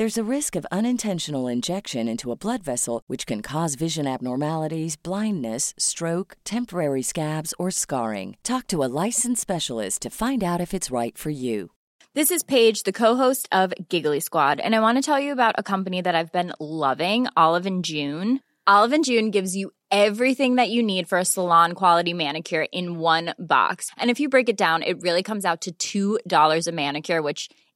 There's a risk of unintentional injection into a blood vessel, which can cause vision abnormalities, blindness, stroke, temporary scabs, or scarring. Talk to a licensed specialist to find out if it's right for you. This is Paige, the co-host of Giggly Squad, and I want to tell you about a company that I've been loving, Olive and June. Olive and June gives you everything that you need for a salon quality manicure in one box. And if you break it down, it really comes out to $2 a manicure, which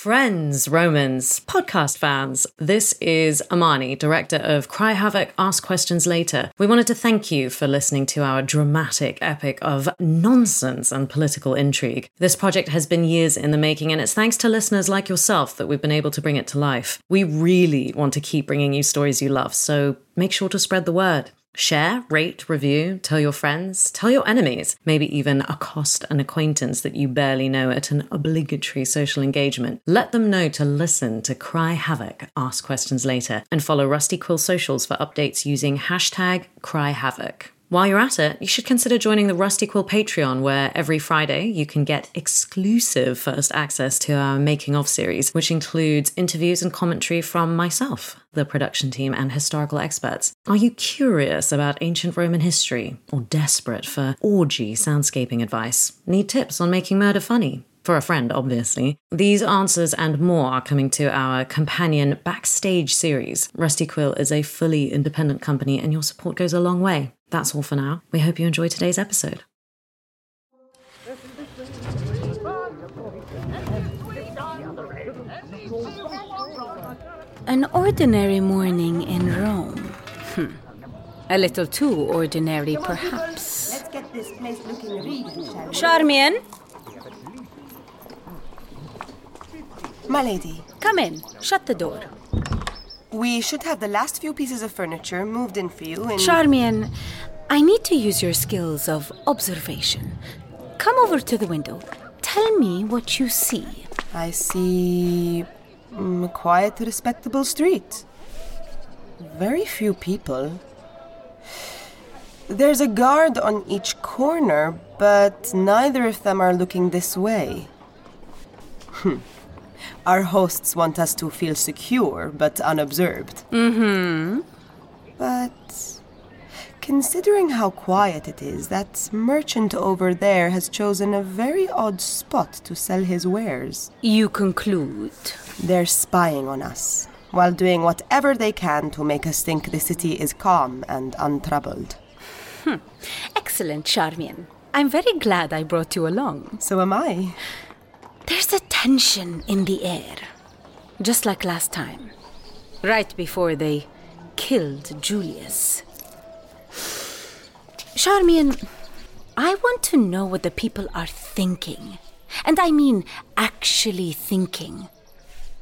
Friends, Romans, podcast fans, this is Amani, director of Cry Havoc, Ask Questions Later. We wanted to thank you for listening to our dramatic epic of nonsense and political intrigue. This project has been years in the making, and it's thanks to listeners like yourself that we've been able to bring it to life. We really want to keep bringing you stories you love, so make sure to spread the word. Share, rate, review, tell your friends, tell your enemies, maybe even accost an acquaintance that you barely know at an obligatory social engagement. Let them know to listen to Cry Havoc, ask questions later, and follow Rusty Quill socials for updates using hashtag Cry Havoc. While you're at it, you should consider joining the Rusty Quill Patreon, where every Friday you can get exclusive first access to our Making of series, which includes interviews and commentary from myself, the production team, and historical experts. Are you curious about ancient Roman history, or desperate for orgy soundscaping advice? Need tips on making murder funny? for a friend, obviously. These answers and more are coming to our companion Backstage series. Rusty Quill is a fully independent company, and your support goes a long way. That's all for now. We hope you enjoy today's episode. An ordinary morning in Rome. Hmm. A little too ordinary, perhaps. Let's get this place looking regal, shall we? Charmian, My lady, come in. Shut the door. we should have the last few pieces of furniture moved in for you in. Charmian, I need to use your skills of observation. Come over to the window. Tell me what you see. I see. Mm, a quiet, respectable street. Very few people. There's a guard on each corner, but neither of them are looking this way. Hmm. Our hosts want us to feel secure but unobserved. Mm hmm. But considering how quiet it is, that merchant over there has chosen a very odd spot to sell his wares. You conclude. They're spying on us, while doing whatever they can to make us think the city is calm and untroubled. Hmm. Excellent, Charmian. I'm very glad I brought you along. So am I. There's a tension in the air, just like last time, right before they killed Julius. Charmian, I want to know what the people are thinking. And I mean actually thinking.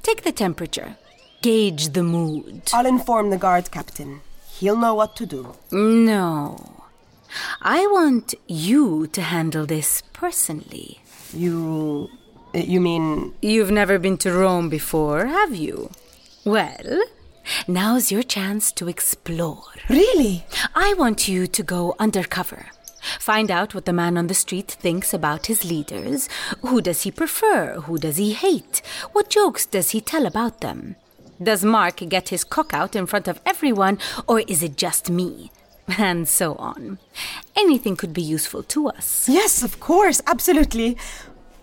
Take the temperature, gauge the mood. I'll inform the guard captain. He'll know what to do. No. I want you to handle this personally. You. Eh, you mean. You've never been to Rome before, have you? Well, now's your chance to explore. Really? I want you to go undercover. Find out what the man on the street thinks about his leaders. Who does he prefer? Who does he hate? What jokes does he tell about them? Does Mark get his cock out in front of everyone, or is it just me? And so on. Anything could be useful to us. Yes, of course, absolutely.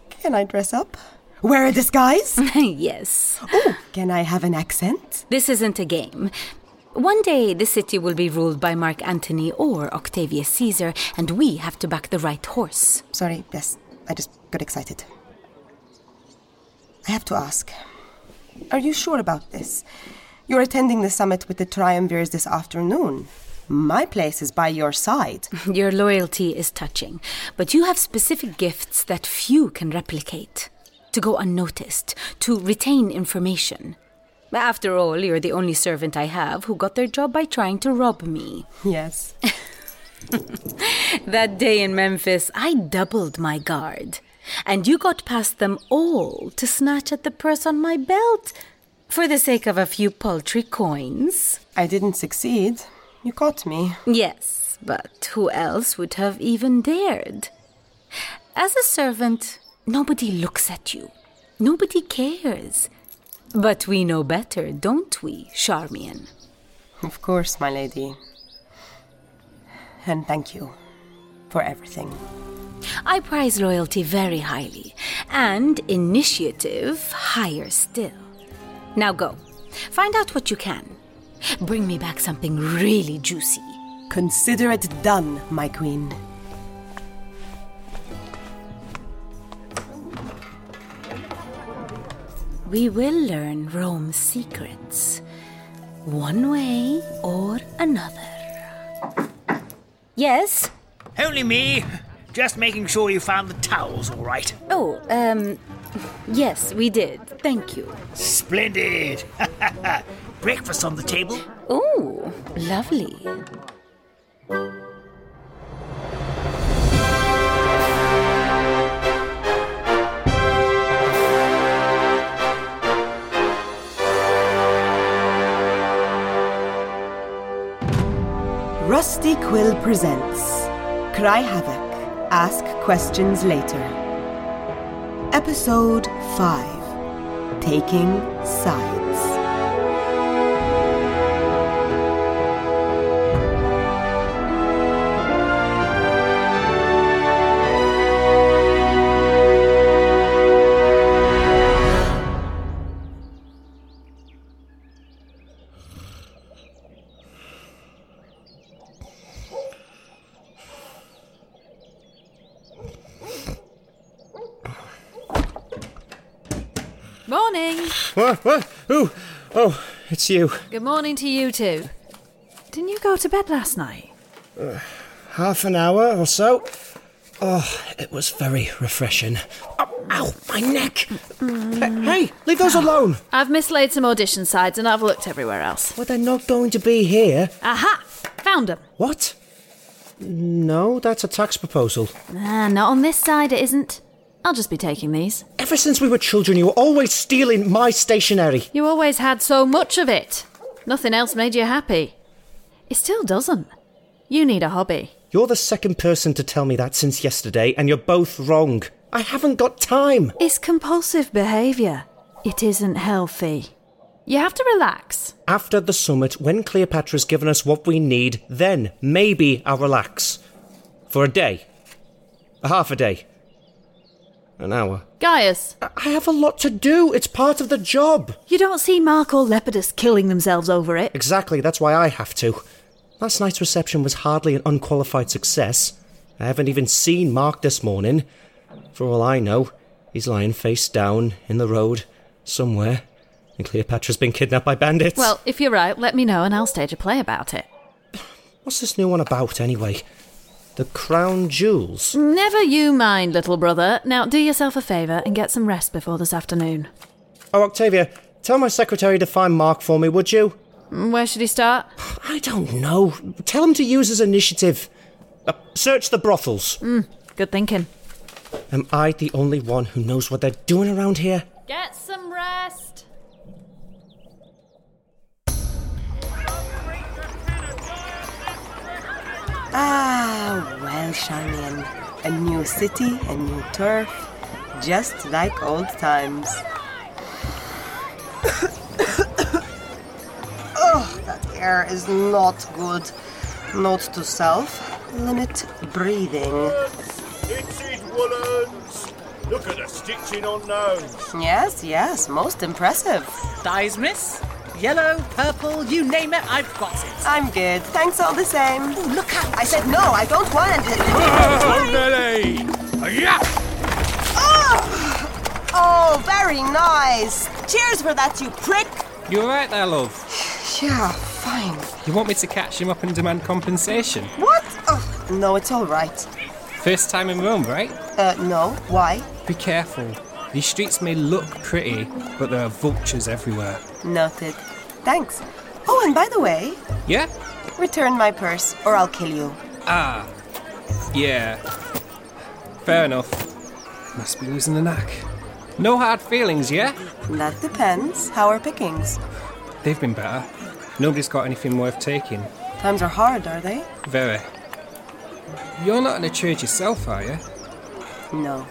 Can I dress up? Wear a disguise? yes. oh, can I have an accent? This isn't a game. One day the city will be ruled by Mark Antony or Octavius Caesar, and we have to back the right horse. Sorry, yes, I just got excited. I have to ask Are you sure about this? You're attending the summit with the triumvirs this afternoon. My place is by your side. Your loyalty is touching, but you have specific gifts that few can replicate. To go unnoticed, to retain information. After all, you're the only servant I have who got their job by trying to rob me. Yes. That day in Memphis, I doubled my guard. And you got past them all to snatch at the purse on my belt for the sake of a few paltry coins. I didn't succeed. You caught me. Yes, but who else would have even dared? As a servant, nobody looks at you. Nobody cares. But we know better, don't we, Charmian? Of course, my lady. And thank you for everything. I prize loyalty very highly, and initiative higher still. Now go. Find out what you can. Bring me back something really juicy. Consider it done, my queen. We will learn Rome's secrets, one way or another. Yes? Only me. Just making sure you found the towels all right. Oh, um, yes, we did. Thank you. Splendid. Breakfast on the table. Oh, lovely. Rusty Quill presents Cry Havoc, Ask Questions Later. Episode 5 Taking Sides. What? What? Ooh. Oh, it's you. Good morning to you too. Didn't you go to bed last night? Uh, half an hour or so. Oh, it was very refreshing. Oh, ow, my neck! Mm. Hey, leave those alone! I've mislaid some audition sides and I've looked everywhere else. Well, they're not going to be here. Aha! Found them. What? No, that's a tax proposal. Ah, not on this side, it isn't. I'll just be taking these. Ever since we were children, you were always stealing my stationery. You always had so much of it. Nothing else made you happy. It still doesn't. You need a hobby. You're the second person to tell me that since yesterday, and you're both wrong. I haven't got time. It's compulsive behaviour. It isn't healthy. You have to relax. After the summit, when Cleopatra's given us what we need, then maybe I'll relax. For a day. A half a day. An hour. Gaius. I have a lot to do. It's part of the job. You don't see Mark or Lepidus killing themselves over it. Exactly, that's why I have to. Last night's reception was hardly an unqualified success. I haven't even seen Mark this morning. For all I know, he's lying face down in the road somewhere, and Cleopatra's been kidnapped by bandits. Well, if you're right, let me know and I'll stage a play about it. What's this new one about, anyway? The Crown Jewels? Never you mind, little brother. Now do yourself a favour and get some rest before this afternoon. Oh, Octavia, tell my secretary to find Mark for me, would you? Where should he start? I don't know. Tell him to use his initiative. Uh, search the brothels. Mm, good thinking. Am I the only one who knows what they're doing around here? Get some rest. Ah, well, Charmian. A new city, a new turf, just like old times. oh, that air is not good. Note to self limit breathing. Stitched woolens. Look at the stitching on those. Yes, yes, most impressive. Dyes, miss? Yellow, purple, you name it, I've got it. I'm good. Thanks all the same. Oh, look out! I said no, I don't want it. Oh, Nelly! Yeah! Oh! oh, very nice. Cheers for that, you prick. You alright there, love? Yeah, fine. You want me to catch him up and demand compensation? What? Oh, no, it's all right. First time in Rome, right? Uh, no. Why? Be careful. These streets may look pretty, but there are vultures everywhere. Noted. Thanks. Oh, and by the way, Yeah? return my purse or I'll kill you. Ah. Yeah. Fair enough. Must be losing the knack. No hard feelings, yeah? That depends. How are pickings? They've been better. Nobody's got anything worth taking. Times are hard, are they? Very. You're not in a church yourself, are you? No.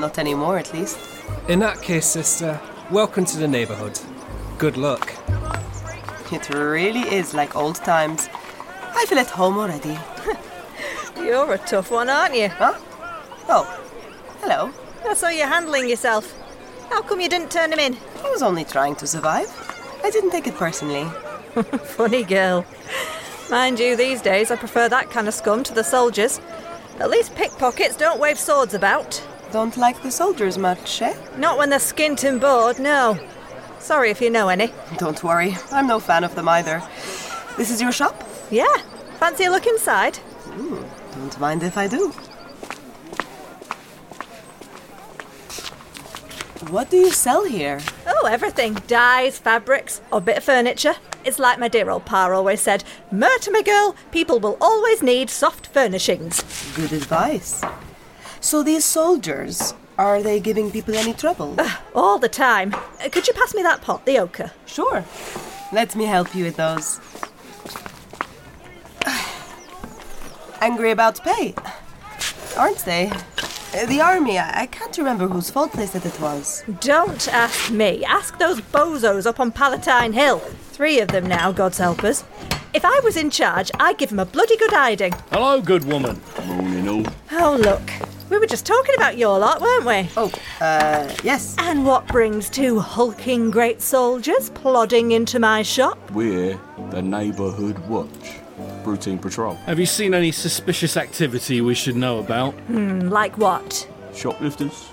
Not anymore, at least. In that case, sister, welcome to the neighborhood. Good luck. It really is like old times. I feel at home already. You're a tough one, aren't you? Huh? Oh, hello. I saw you handling yourself. How come you didn't turn him in? I was only trying to survive. I didn't take it personally. Funny girl. Mind you, these days I prefer that kind of scum to the soldiers. At least pickpockets don't wave swords about. Don't like the soldiers much, eh? Not when they're skint and bored, no. Sorry if you know any. Don't worry, I'm no fan of them either. This is your shop? Yeah. Fancy a look inside? Mm, don't mind if I do. What do you sell here? Oh, everything. Dyes, fabrics, or bit of furniture. It's like my dear old pa always said, Mortimer girl, people will always need soft furnishings. Good advice. So these soldiers, are they giving people any trouble? Uh, all the time. Uh, could you pass me that pot, the ochre? Sure. Let me help you with those. Angry about pay, aren't they? Uh, The army, I I can't remember whose fault they said it was. Don't ask me. Ask those bozos up on Palatine Hill. Three of them now, God's help us. If I was in charge, I'd give them a bloody good hiding. Hello, good woman. Morning, all. Oh, look. We were just talking about your lot, weren't we? Oh, uh, yes. And what brings two hulking great soldiers plodding into my shop? We're the Neighbourhood Watch. Routine patrol. Have you seen any suspicious activity we should know about? Hmm, like what? Shoplifters.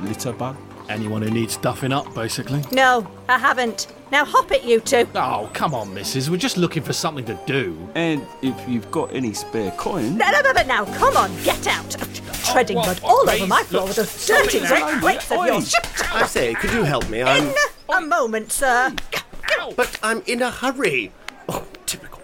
Litter bug. Anyone who needs duffing up, basically. No, I haven't. Now hop it, you two. Oh, come on, missus. We're just looking for something to do. And if you've got any spare coin. No, no, no, no, now, come on, get out. Treading mud all over my floor with those dirty great bricks of yours. I say, could you help me? I'm. In a moment, sir. But I'm in a hurry. Oh, typical.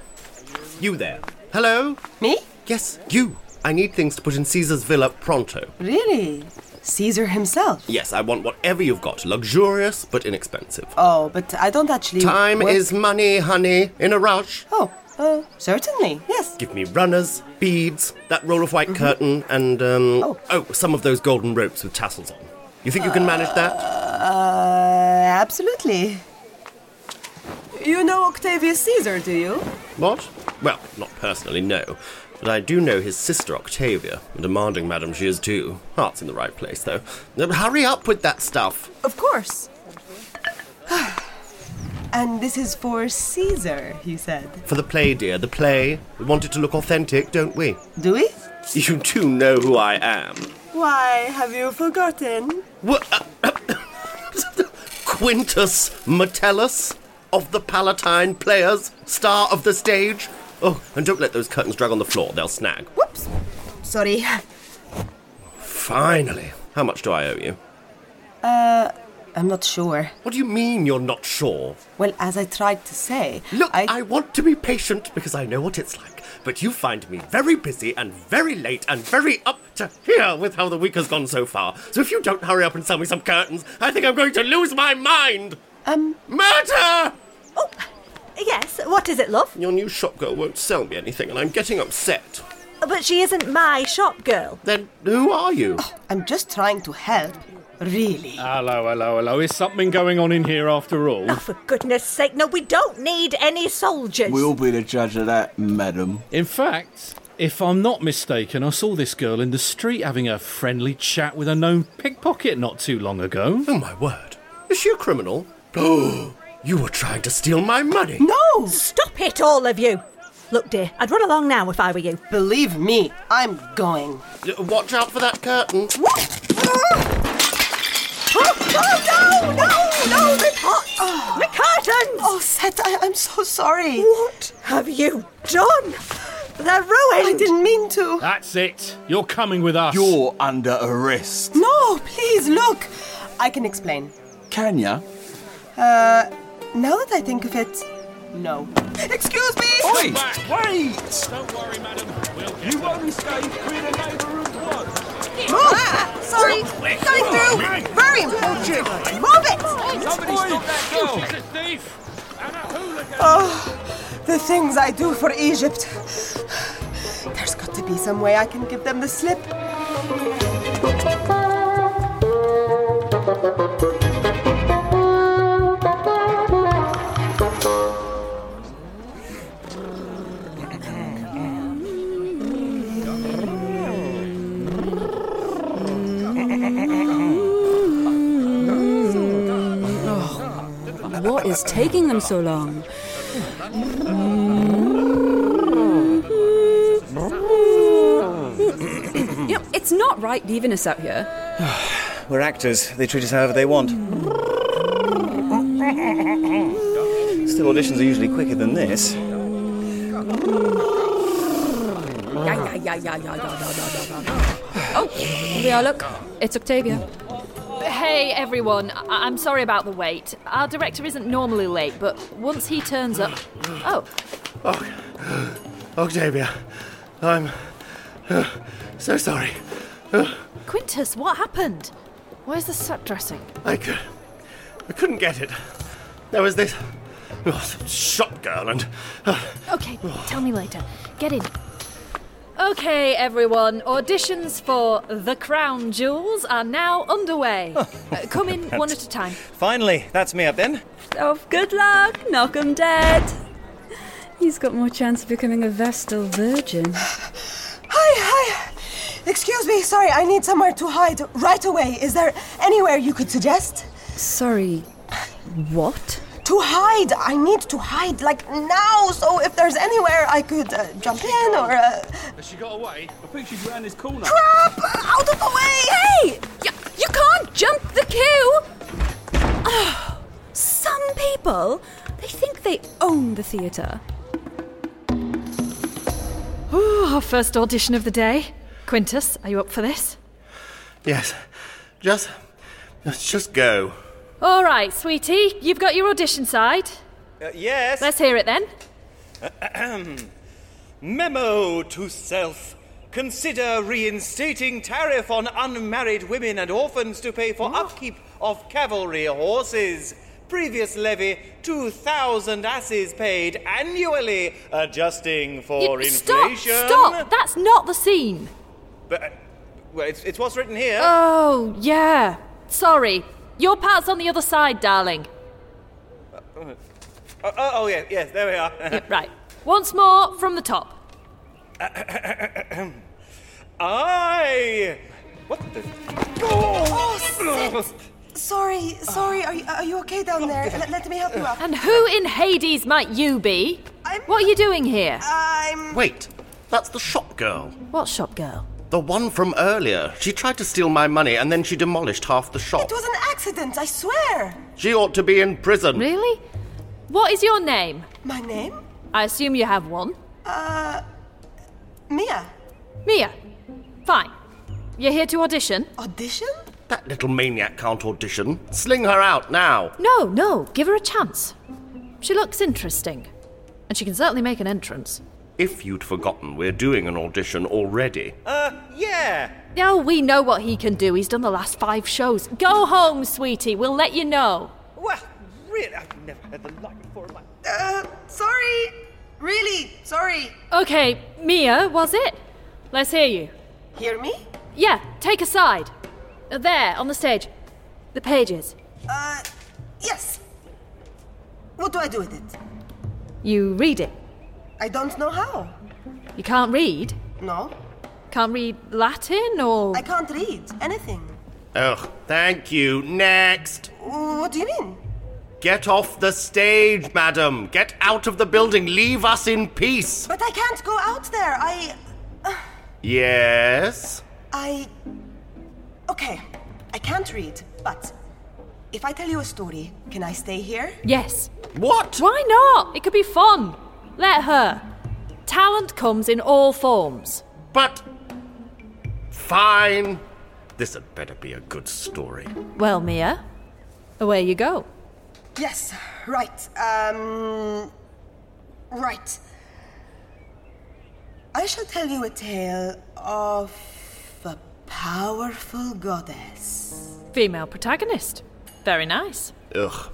You there. Hello? Me? Yes, you. I need things to put in Caesar's villa pronto. Really? Caesar himself? Yes, I want whatever you've got. Luxurious, but inexpensive. Oh, but I don't actually. Time work- is money, honey. In a rush. Oh, uh, certainly, yes. Give me runners, beads, that roll of white curtain, and, um. Oh. some of those golden ropes with tassels on. You think you can manage that? Uh, absolutely. You know Octavius Caesar, do you? What? Well, not personally, no. But I do know his sister Octavia, a demanding madam she is too. Heart's in the right place, though. Now, hurry up with that stuff. Of course. and this is for Caesar, you said. For the play, dear, the play. We want it to look authentic, don't we? Do we? You do know who I am. Why, have you forgotten? What? Quintus Metellus of the Palatine Players, star of the stage. Oh, and don't let those curtains drag on the floor, they'll snag. Whoops. Sorry. Finally. How much do I owe you? Uh, I'm not sure. What do you mean you're not sure? Well, as I tried to say. Look, I... want to be patient because I know what it's like. But you find me very busy and very late and very up to here with how the week has gone so far. So if you don't hurry up and sell me some curtains, I think I'm going to lose my mind! Um. Mirta! Oh, yes. What is it, love? Your new shop girl won't sell me anything, and I'm getting upset. But she isn't my shop girl. Then who are you? I'm just trying to help. Really? Hello, hello, hello. Is something going on in here after all? Oh, for goodness sake, no, we don't need any soldiers. We'll be the judge of that, madam. In fact, if I'm not mistaken, I saw this girl in the street having a friendly chat with a known pickpocket not too long ago. Oh, my word. Is she a criminal? Oh, you were trying to steal my money. No! Stop it, all of you! Look, dear, I'd run along now if I were you. Believe me, I'm going. Uh, Watch out for that curtain. Oh, oh, no, no, no, the pot! the curtains! Oh, Seth, I, I'm so sorry. What have you done? They're ruined! I didn't mean to. That's it. You're coming with us. You're under arrest. No, please, look. I can explain. Can ya? Uh, now that I think of it, no. Excuse me! Wait, wait! Don't worry, madam. We'll You won't escape with a neighbourhood watch. Ah, sorry, going through. Very important. Move it! Somebody stop that girl! She's a thief! And a hooligan! Oh, the things I do for Egypt. There's got to be some way I can give them the slip. taking them so long? you know, it's not right leaving us out here. We're actors. They treat us however they want. Still, auditions are usually quicker than this. Yeah. Oh, we are. Look, it's Octavia. Hey everyone, I- I'm sorry about the wait. Our director isn't normally late, but once he turns up. Oh, Oh, Octavia, I'm uh, so sorry. Uh, Quintus, what happened? Where's the set dressing? I, could, I couldn't get it. There was this oh, shop girl, and uh, Okay, tell me later. Get in. Okay, everyone, auditions for The Crown Jewels are now underway. Uh, come in one at a time. Finally, that's me up then. Oh, good luck. Knock 'em dead. He's got more chance of becoming a Vestal Virgin. Hi, hi. Excuse me, sorry, I need somewhere to hide right away. Is there anywhere you could suggest? Sorry, what? To hide! I need to hide, like now, so if there's anywhere I could uh, jump in or. Uh... Has she got away? I think she's round this corner. Crap! Out of the way! Hey! You, you can't can't jump the queue! Oh, some people, they think they own the theatre. Ooh, our first audition of the day. Quintus, are you up for this? Yes. Just. Let's just go. All right, sweetie, you've got your audition side. Uh, yes. Let's hear it then. Memo to self. Consider reinstating tariff on unmarried women and orphans to pay for upkeep of cavalry horses. Previous levy, 2,000 asses paid annually, adjusting for You- stop! inflation. Stop! That's not the scene. But, uh, well, it's, it's what's written here. Oh, yeah. Sorry. Your part's on the other side, darling. Uh, oh, oh, oh, yeah, yes, there we are. Yeah, right. Once more from the top. I. What the? Oh, Sorry, sorry. Are you, are you okay down there? Oh, let, let me help you up. And who in Hades might you be? What are you doing here? I'm. Wait, that's the shop girl. What shop girl? The one from earlier. She tried to steal my money and then she demolished half the shop. It was an accident, I swear. She ought to be in prison. Really? What is your name? My name? I assume you have one. Uh. Mia. Mia. Fine. You're here to audition? Audition? That little maniac can't audition. Sling her out now. No, no. Give her a chance. She looks interesting. And she can certainly make an entrance. If you'd forgotten, we're doing an audition already. Uh, yeah. Oh, we know what he can do. He's done the last five shows. Go home, sweetie. We'll let you know. Well, really, I've never had the like before in my. Uh, sorry. Really, sorry. Okay, Mia, was it? Let's hear you. Hear me? Yeah, take a side. Uh, There, on the stage. The pages. Uh, yes. What do I do with it? You read it. I don't know how. You can't read? No. Can't read Latin or. I can't read anything. Ugh, thank you. Next. What do you mean? Get off the stage, madam. Get out of the building. Leave us in peace. But I can't go out there. I. Uh, yes? I. Okay, I can't read, but if I tell you a story, can I stay here? Yes. What? Why not? It could be fun. Let her. Talent comes in all forms. But. Fine. This had better be a good story. Well, Mia, away you go. Yes, right. Um. Right. I shall tell you a tale of a powerful goddess. Female protagonist. Very nice. Ugh.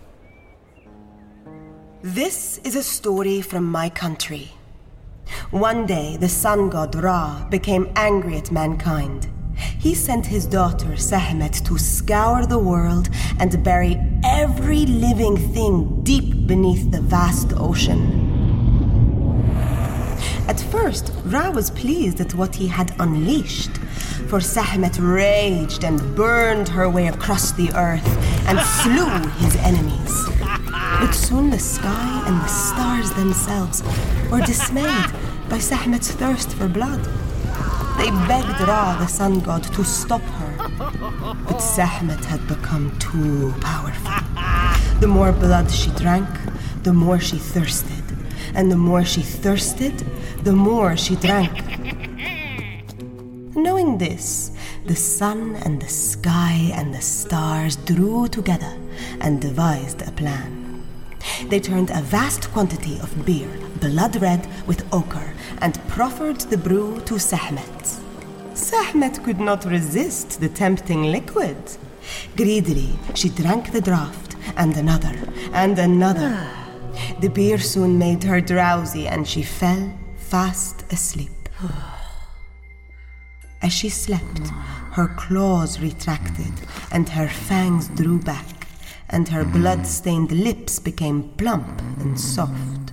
This is a story from my country. One day, the sun god Ra became angry at mankind. He sent his daughter Sekhmet to scour the world and bury every living thing deep beneath the vast ocean. At first, Ra was pleased at what he had unleashed, for Sekhmet raged and burned her way across the earth and slew his enemies. But soon the sky and the stars themselves were dismayed by Sekhmet's thirst for blood. They begged Ra, the sun god, to stop her. But Sekhmet had become too powerful. The more blood she drank, the more she thirsted. And the more she thirsted, the more she drank. Knowing this, the sun and the sky and the stars drew together and devised a plan. They turned a vast quantity of beer, blood red with ochre, and proffered the brew to Sekhmet. Sekhmet could not resist the tempting liquid. Greedily, she drank the draught, and another, and another. The beer soon made her drowsy, and she fell fast asleep. As she slept, her claws retracted, and her fangs drew back, and her blood stained lips became plump and soft.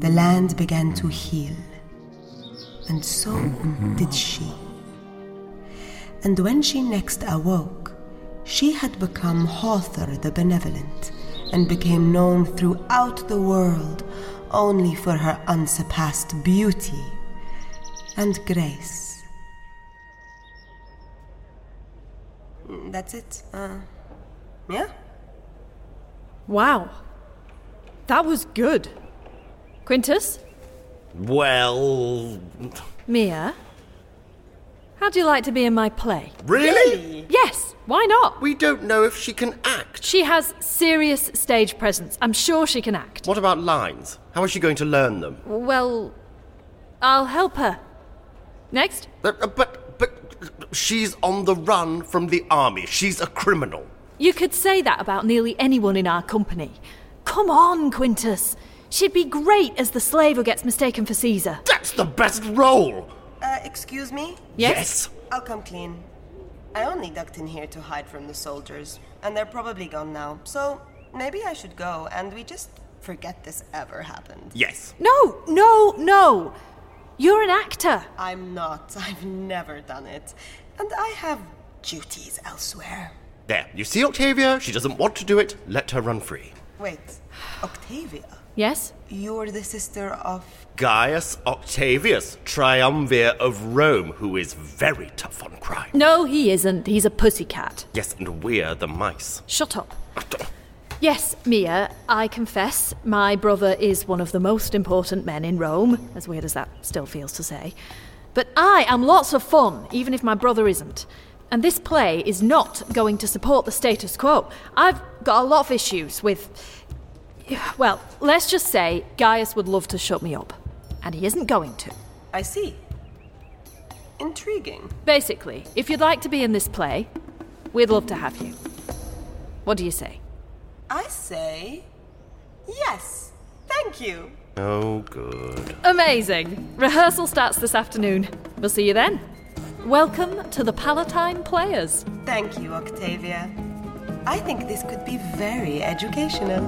The land began to heal, and so did she. And when she next awoke, she had become Hathor the Benevolent and became known throughout the world only for her unsurpassed beauty and grace. Mm, That's it. Uh, yeah? Wow. That was good. Quintus? Well. Mia? How'd you like to be in my play? Really? Yes, why not? We don't know if she can act. She has serious stage presence. I'm sure she can act. What about lines? How is she going to learn them? Well, I'll help her. Next? But, uh, but, but she's on the run from the army. She's a criminal. You could say that about nearly anyone in our company. Come on, Quintus. She'd be great as the slave who gets mistaken for Caesar. That's the best role! Uh, excuse me? Yes? I'll come clean. I only ducked in here to hide from the soldiers, and they're probably gone now. So maybe I should go and we just forget this ever happened. Yes. No, no, no. You're an actor. I'm not. I've never done it. And I have duties elsewhere. There, you see Octavia? She doesn't want to do it. Let her run free. Wait, Octavia? Yes? You're the sister of. Gaius Octavius, triumvir of Rome, who is very tough on crime. No, he isn't. He's a pussycat. Yes, and we're the mice. Shut up. Yes, Mia, I confess, my brother is one of the most important men in Rome, as weird as that still feels to say. But I am lots of fun, even if my brother isn't. And this play is not going to support the status quo. I've got a lot of issues with. Well, let's just say Gaius would love to shut me up. And he isn't going to. I see. Intriguing. Basically, if you'd like to be in this play, we'd love to have you. What do you say? I say. Yes. Thank you. Oh, good. Amazing! Rehearsal starts this afternoon. We'll see you then. Welcome to the Palatine Players. Thank you, Octavia. I think this could be very educational.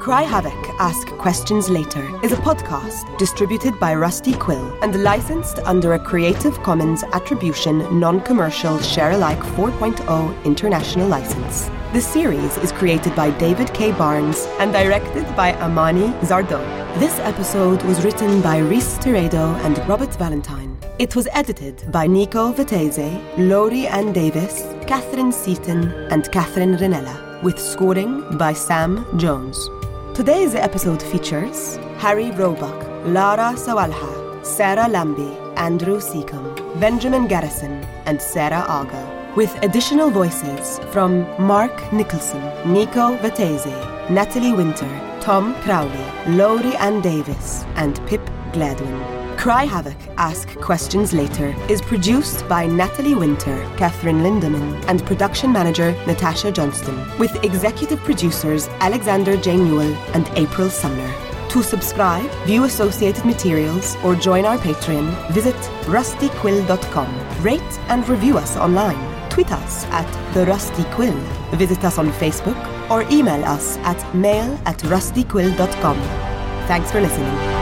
Cry Havoc, Ask Questions Later is a podcast distributed by Rusty Quill and licensed under a Creative Commons Attribution Non Commercial Share Alike 4.0 International License. The series is created by David K. Barnes and directed by Amani Zardoe. This episode was written by Rhys Tirado and Robert Valentine. It was edited by Nico Vettese, Lowri Ann Davies, Katharine Seaton, and Catherine Rinella, with scoring by Sam Jones. Today's episode features Harry Roebuck, Lara Sawalha, Sarah Lambie, Andrew Secombe, Benjamin Garrison, and Sarah Agha, with additional voices from Mark Nicholson, Nico Vettese, Natalie Winter, Tom Crowley, Lowri Ann Davies, and Pip Gladwin. Cry Havoc, Ask Questions Later is produced by Natalie Winter, Katherine Lindeman, and production manager Natasha Johnston, with executive producers Alexander J. Newall and April Sumner. To subscribe, view associated materials, or join our Patreon, visit rustyquill.com. Rate and review us online. Tweet us at The Rusty Quill. Visit us on Facebook or email us at mail at rustyquill.com. Thanks for listening.